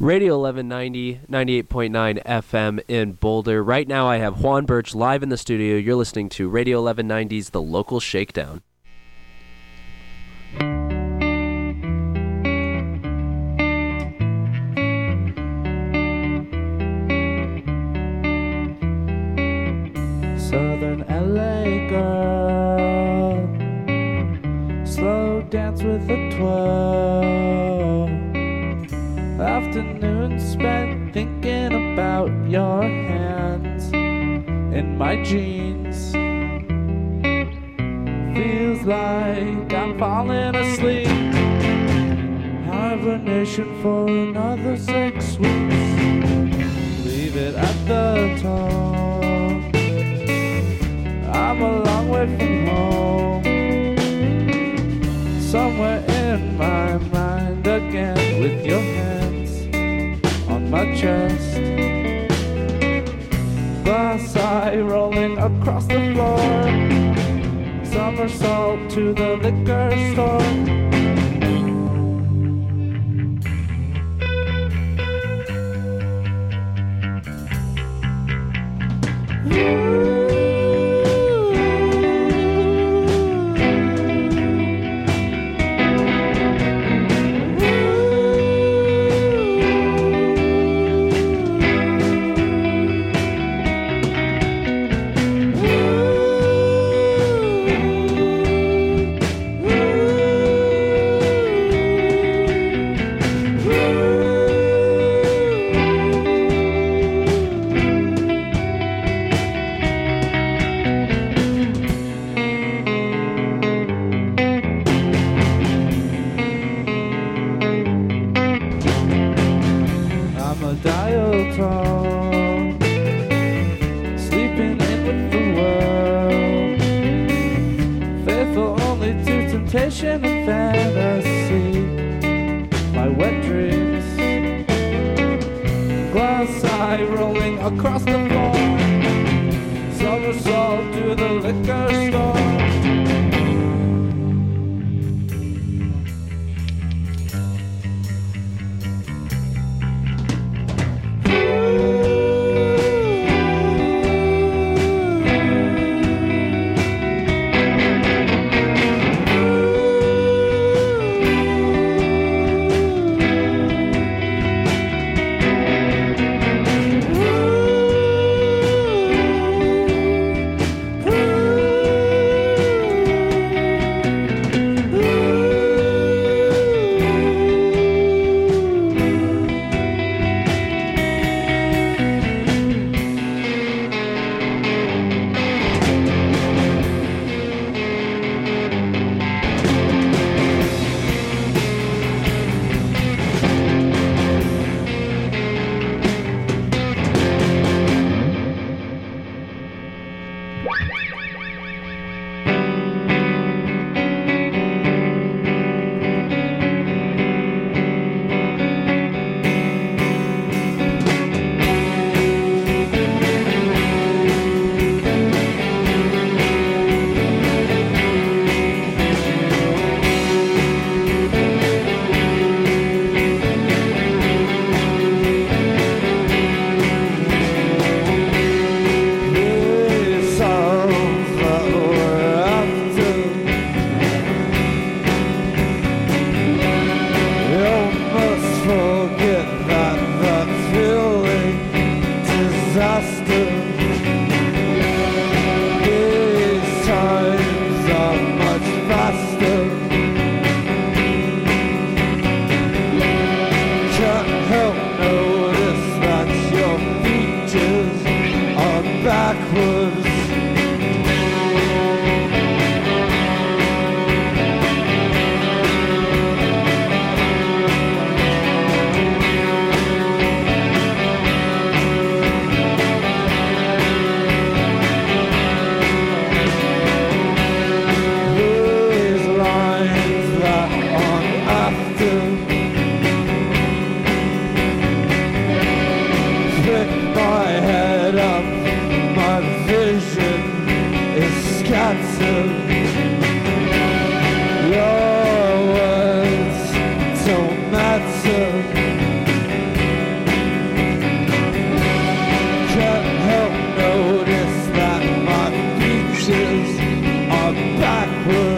Radio 1190, 98.9 FM in Boulder. Right now, I have Juan Birch live in the studio. You're listening to Radio 1190's The Local Shakedown. Southern LA girl, slow dance with a twirl. Afternoon spent thinking about your hands in my jeans. Feels like I'm falling asleep. Hibernation for another six weeks. Leave it at the top. I'm a long way from home. Somewhere in my mind again with your hands on my chest. Glass eye rolling across the floor. Somersault to the liquor store. Across the her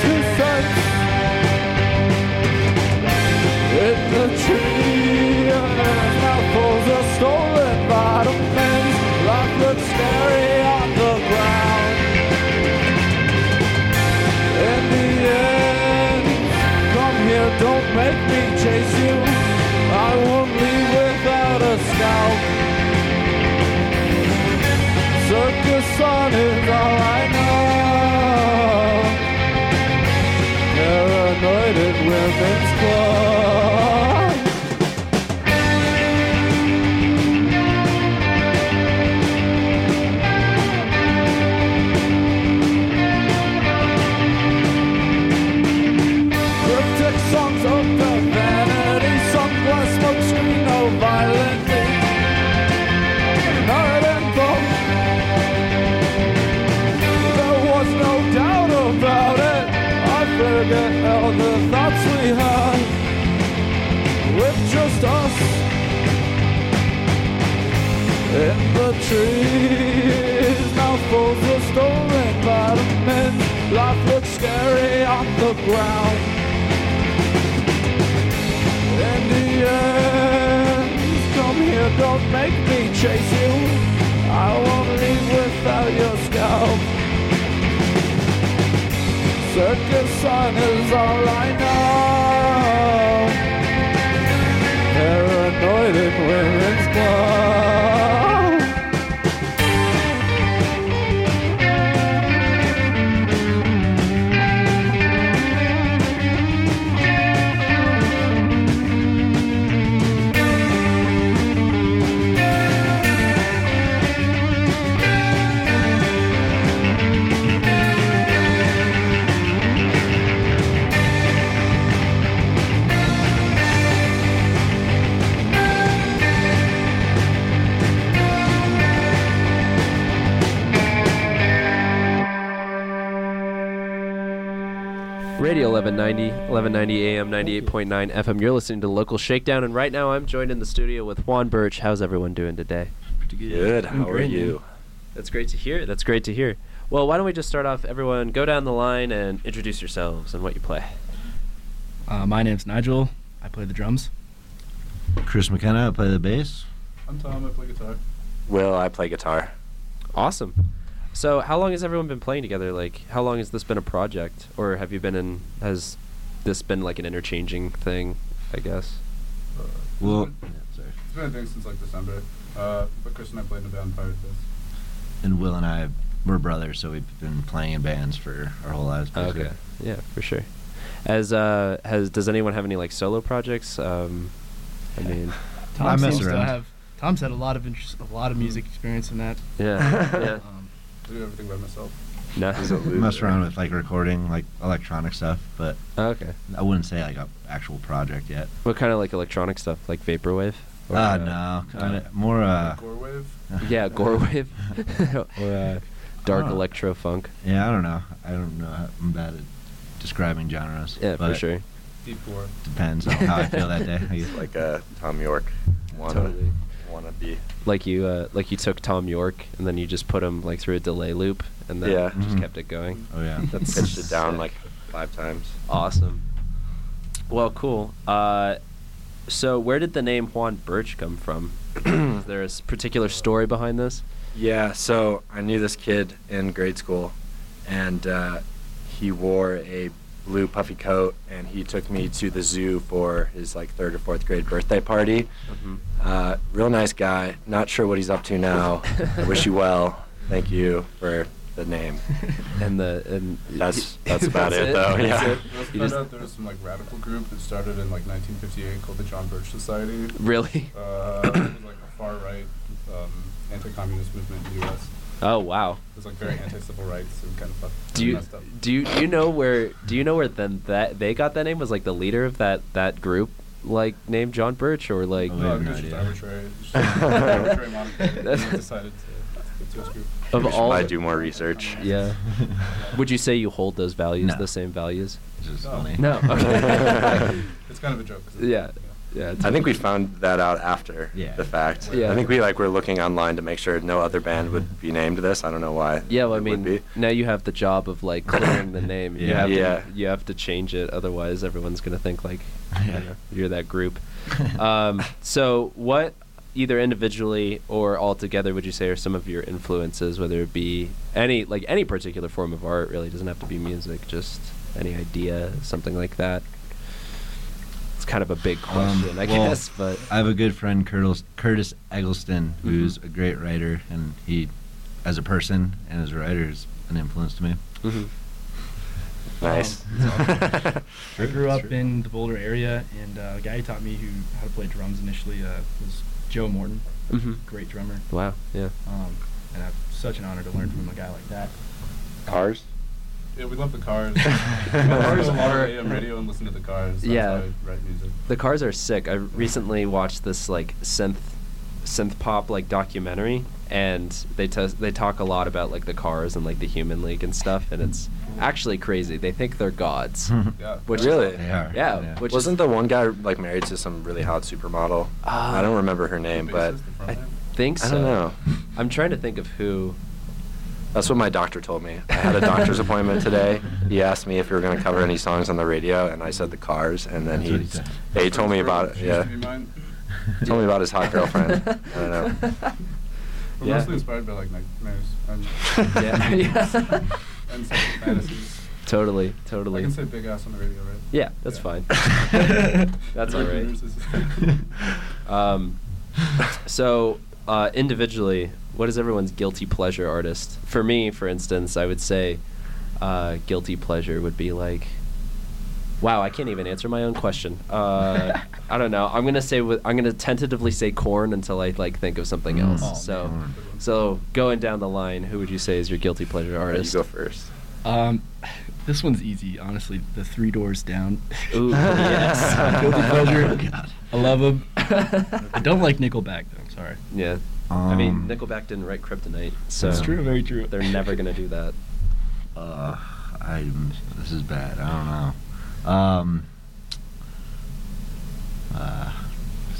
to say circus sign is all I know. Paranoid in women's blood. Radio 1190, 1190 AM, 98.9 FM. You're listening to Local Shakedown, and right now I'm joined in the studio with Juan Birch. How's everyone doing today? Pretty Good. How are you? That's great to hear. That's great to hear. Well, why don't we just start off? Everyone, go down the line and introduce yourselves and what you play. Uh, my name's Nigel. I play the drums. Chris McKenna, I play the bass. I'm Tom. I play guitar. Will, I play guitar. Awesome. So, how long has everyone been playing together? Like, how long has this been a project, or have you been in? Has this been like an interchanging thing? I guess. Uh, Well, it's been- it's been a thing since like December. Uh, but Chris and I played in a band prior to this. and Will and I, we're brothers, so we've been playing in bands for our whole lives. basically. Okay. Yeah, for sure. As uh, has does anyone have any like solo projects? Um, I mean, Tom I mess seems to have. Tom's had a lot of interest, a lot of music experience in that. yeah, yeah. Um, I do everything by myself. No. He's a We loser. mess around with like recording, like electronic stuff, but okay. I wouldn't say like a actual project yet. What kind of like electronic stuff? Like vaporwave? Or, Ah, uh, no, kinda more uh. Gore wave. Yeah, gorewave, or uh, dark Oh. electro funk. Yeah, I don't know. I don't know. how- I'm bad at describing genres. Yeah, for sure. Deep gore. Depends on how I feel that day. I guess. like uh, Thom Yorke. Wanna, Totally. Wanna be. Like you, uh, like you took Thom Yorke and then you just put him like through a delay loop and then Yeah. just Mhm. kept it going. Oh yeah. That's Pitched it down like five times. Awesome. Well, cool. Uh, so where did the name Juan Birch come from? Is there a particular story behind this? Yeah, so I knew this kid in grade school, and uh, he wore a blue puffy coat, and he took me to the zoo for his like third or fourth grade birthday party. Uh, real nice guy. Not sure what he's up to now. I wish you well. Thank you for the name. And the and That's- that's about it, though, That's yeah. it? I also You found just- out there was some like radical group that started in like 1958 called the John Birch Society. really? Uh, it was like a far right um, anti-communist movement in the U.S. Oh wow. It was like very anti-civil rights and kind of fucked, Do you messed up. do you do you know where do you know where then that they got that name was like the leader of that that group like named John Birch or like Oh, we No, have it no just idea. arbitrary. It just arbitrary moniker. and That's- they decided to to his group. of we all probably the- do more research. Yeah. Would you say you hold those values, No. the same values? It's just No. funny. No. Okay. It's kind of a joke. Yeah. It's- yeah. I think we found that out after Yeah. the fact. Yeah. I think we like were looking online to make sure no other band would be named this. I don't know why. Yeah, well, I it would mean, be. now you have the job of like clearing the name. You Yeah. have Yeah. To, you have to change it, otherwise everyone's gonna think like you Yeah. know, you're that group. um, so, what either individually or all together would you say are some of your influences? Whether it be any like any particular form of art, really doesn't have to be music. Just any idea, something like that. It's kind of a big question, Um, I well, guess, but I have a good friend, Curtis, Curtis Eggleston, who's Mhm. a great writer, and he, as a person and as a writer, is an influence to me. Mhm. Nice. Um, I grew up in the Boulder area, and uh, the guy who taught me who how to play drums initially uh, was Joe Morton, Mhm. great drummer. Wow. Yeah. Um, and it's such an honor to learn from a guy like that. Cars. Yeah, we love the cars. Cars Cars are- are AM radio and listen to the cars. That's Yeah. how I write music. The cars are sick. I recently watched this like synth synth pop like documentary and they t- they talk a lot about like the cars and like the human league and stuff and it's actually crazy. They think they're gods. Yeah. Which Really? They are. Yeah, which Wasn't the one guy like married to some really hot supermodel? Ah. I don't remember her name, but I think so. I don't know. I'm trying to think of who That's what my doctor told me. I had a doctor's appointment today. He asked me if we were going to cover any songs on the radio, and I said the Cars, and then he, he yeah, he told me about it. Yeah, to be mine. told me about his hot girlfriend. I don't know. We're Yeah. mostly inspired by like nightmares and, Yeah, yeah. and fantasies. Totally, I totally. can say big ass on the radio, right? Yeah, that's Yeah. fine. That's all Every right. verse is- Um, so uh, individually, what is everyone's guilty pleasure artist? For me, for instance, I would say uh, guilty pleasure would be like, wow, I can't even answer my own question. Uh, I don't know. I'm gonna say I'm gonna tentatively say Korn until I like think of something Mm. else. Oh, so, man. so going down the line, who would you say is your guilty pleasure artist? you go first. Um, this one's easy, honestly. The Three Doors Down. Ooh, yes. Guilty pleasure. Oh, God. I love them. I don't like Nickelback though. I'm sorry. Yeah. I mean, Um, Nickelback didn't write Kryptonite, so That's true. Very true. They're never gonna do that. Uh, I this is bad. I don't know. Um, uh,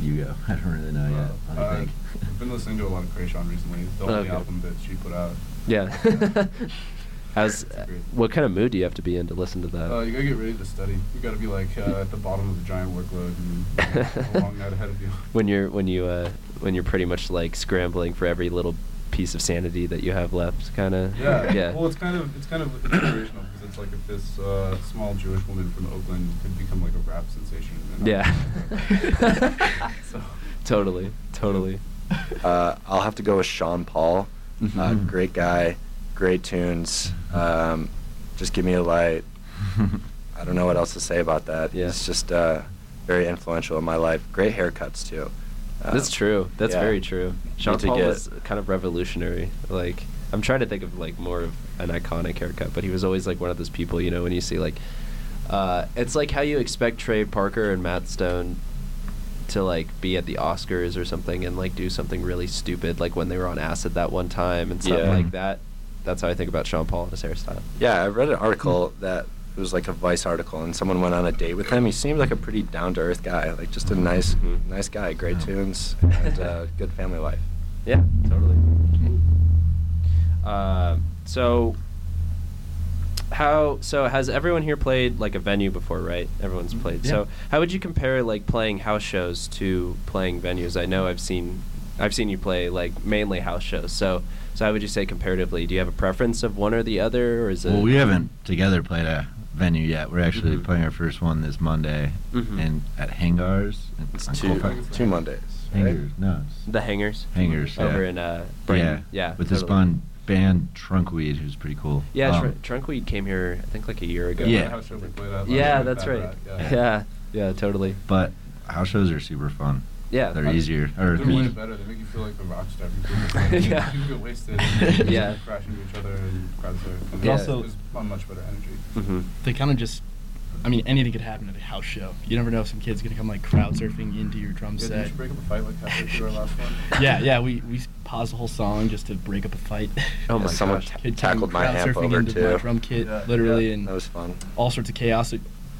you go. I don't really know yet. Let me Uh, think. I've been listening to a lot of Kreayshawn recently. The only Okay. album that she put out. Yeah. How's It's great. what kind of mood do you have to be in to listen to that? Uh, you gotta get ready to study. You gotta be like uh, at the bottom of the giant workload and you know, a long night ahead of you. when you're when you uh when you're pretty much like scrambling for every little piece of sanity that you have left, kind of. Yeah. Yeah. Well, it's kind of it's kind of inspirational because it's like if this uh, small Jewish woman from Oakland could become like a rap sensation. Yeah. so, totally. Totally. Uh, I'll have to go with Sean Paul. Uh, Mhm. great guy, great tunes. Um, just give me a light. I don't know what else to say about that. Yeah. He's just uh, very influential in my life. Great haircuts too. Um, That's true. That's yeah. very true. Sean Paul get- was kind of revolutionary. Like I'm trying to think of like more of an iconic haircut, but he was always like one of those people, you know, when you see like uh, it's like how you expect Trey Parker and Matt Stone to like be at the Oscars or something and like do something really stupid like when they were on acid that one time and stuff Yeah. like that. That's how I think about Sean Paul and his hairstyle. Yeah, I read an article that it was like a Vice article, and someone went on a date with him. He seemed like a pretty down to earth guy, like just a nice, Mhm. nice guy. Great Yeah. tunes and uh, good family life. Yeah, totally. Uh, so, how? So has everyone here played like a venue before? Right? Everyone's Mm, played. yeah. So, how would you compare like playing house shows to playing venues? I know I've seen, I've seen you play like mainly house shows. So, so how would you say comparatively? Do you have a preference of one or the other, or is it? well, we haven't together played a venue yet. We're actually Mhm. playing our first one this Monday, Mhm. and at Hangars. It's on two, Colfax. two Mondays. right? Hangars. No. the hangers. Hangars. over in uh, Brighton. Yeah. Yeah, With this totally. band, band Trunkweed, who's pretty cool. Yeah, Um, Tr- Trunkweed came here I think like a year ago. Yeah. That house show we played at last Yeah, that's right. Yeah. Yeah. yeah, totally. But house shows are super fun. Yeah. They're I- easier. Or They're way better. They make you feel like a rock star. Because like, Yeah. You get wasted. And Yeah. crash into each other and crowds are. And Yeah. Also- it's a much better energy. hmm They kind of just, I mean, anything could happen at a house show. You never know if some kid's gonna come like crowd surfing into your drum Yeah, did set. you break up a fight like halfway through our last one? yeah, yeah, we we paused the whole song just to break up a fight. Oh my someone gosh. ta- Kid tackled my crowd amp surfing over into too. my drum kit, Yeah, literally, yeah. and That was fun. all sorts of chaos.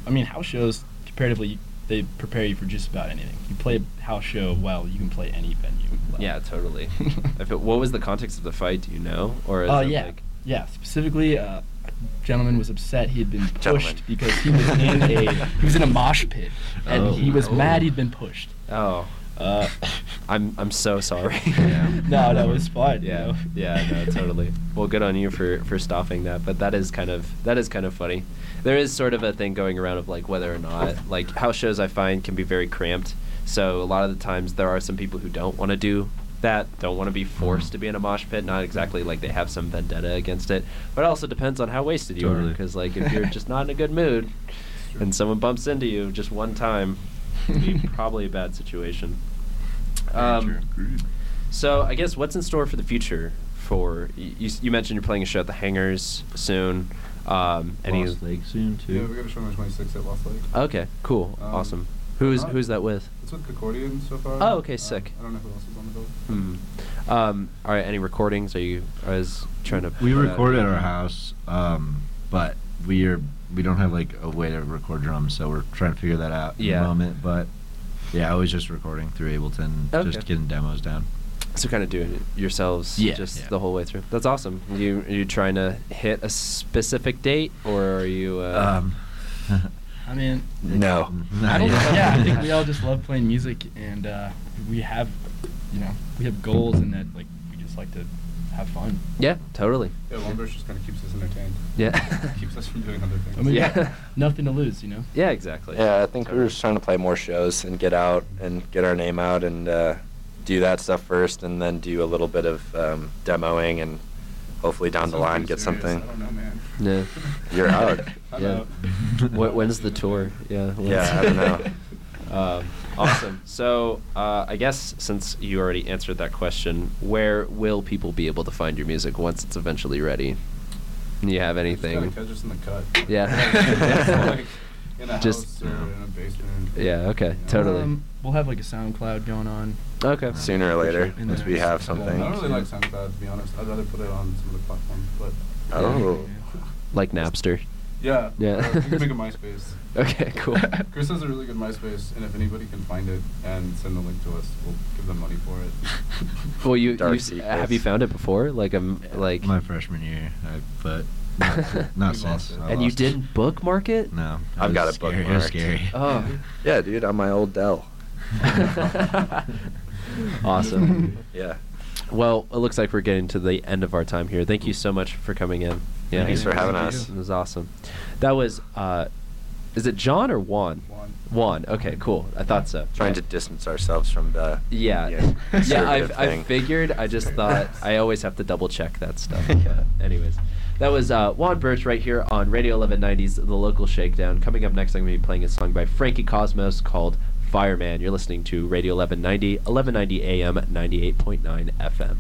I mean, house shows comparatively they prepare you for just about anything. You play a house show well, you can play any venue. well. Yeah, totally. if it, what was the context of the fight? Do you know? Or is Oh yeah, like yeah. Specifically, uh, a gentleman was upset he had been pushed Gentleman. because he was in a he was in a mosh pit, and Oh. he was mad he'd been pushed. oh, Uh, I'm I'm so sorry. Yeah. no, no, it was fun. you yeah, know? yeah, no, totally. Well, good on you for for stopping that. But that is kind of that is kind of funny. There is sort of a thing going around of like whether or not like house shows I find can be very cramped. So a lot of the times there are some people who don't want to do that, don't want to be forced to be in a mosh pit. Not exactly like they have some vendetta against it, but it also depends on how wasted you are. Because like if you're just not in a good mood, and someone bumps into you just one time, it'd be probably a bad situation. Um, so I guess what's in store for the future? For you, you, you mentioned you're playing a show at the Hangars soon. Um, any? Lost Lake soon too. Yeah, we got a show on the 26th at Lost Lake. Okay, cool, Um, awesome. Who's who's that with? It's with Concordian so far. Oh, okay, Um, sick. I don't know who else is on the bill. Hmm. Um, all right, any recordings? Are you? I was trying to. We record at our house, um, but we are we don't have like a way to record drums, so we're trying to figure that out in Yeah. the moment. But yeah, I was just recording through Ableton, Okay. just getting demos down. So kind of doing it yourselves, Yeah, just yeah. the whole way through. That's awesome. You are you trying to hit a specific date, or are you? Uh, um, I mean, No. I don't. yeah, I think we all just love playing music, and uh, we have, you know, we have goals, and that like we just like to have fun. yeah, totally. Yeah, Lumbers just kind of keeps us entertained. Yeah. keeps us from doing other things. I mean, Yeah. yeah, nothing to lose, you know. Yeah, exactly. Yeah, I think we were Totally. just trying to play more shows and get out and get our name out and uh, do that stuff first, and then do a little bit of um, demoing and hopefully down the line get serious. something. I don't know, man. Yeah. You're out. Yeah. out. When's the tour? Yeah. Yeah, I don't know. Um, awesome. So, uh, I guess since you already answered that question, where will people be able to find your music once it's eventually ready? Do you have anything? catch us in the cut. Yeah. like in a Just- house or in a basement. Yeah, okay, you know? totally. Um, we'll have like a SoundCloud going on. Okay. Sooner or later, once we next have couple I something. don't really like SoundCloud to be honest. I'd rather put it on some other platform, but Oh. Like Napster. Yeah. Yeah. uh, you can make a MySpace. Okay, cool. Chris has a really good MySpace, and if anybody can find it and send the link to us, we'll give them money for it. Well, you, Dark you s- secrets. have you found it before? Like um, like. My freshman year, I, but not, not We lost since. it. I and you lost it. didn't bookmark it? No. it I've got was it scary. It was bookmarked. scary. Oh. Yeah, dude, on my old Dell. awesome. Yeah. Well, it looks like we're getting to the end of our time here. Thank you so much for coming in. Yeah. Thanks for having us. It was awesome. That was, uh, is it John or Juan? Juan. Juan. Okay, cool. I thought so. Trying to distance ourselves from the Yeah. Yeah, Yeah, conservative I, I figured. I just thought I always have to double check that stuff. Yeah. But anyways, that was uh, Juan Birch right here on Radio 1190's The Local Shakedown. Coming up next, I'm going to be playing a song by Frankie Cosmos called Fireman. You're listening to Radio 1190, 1190 AM, 98.9 FM.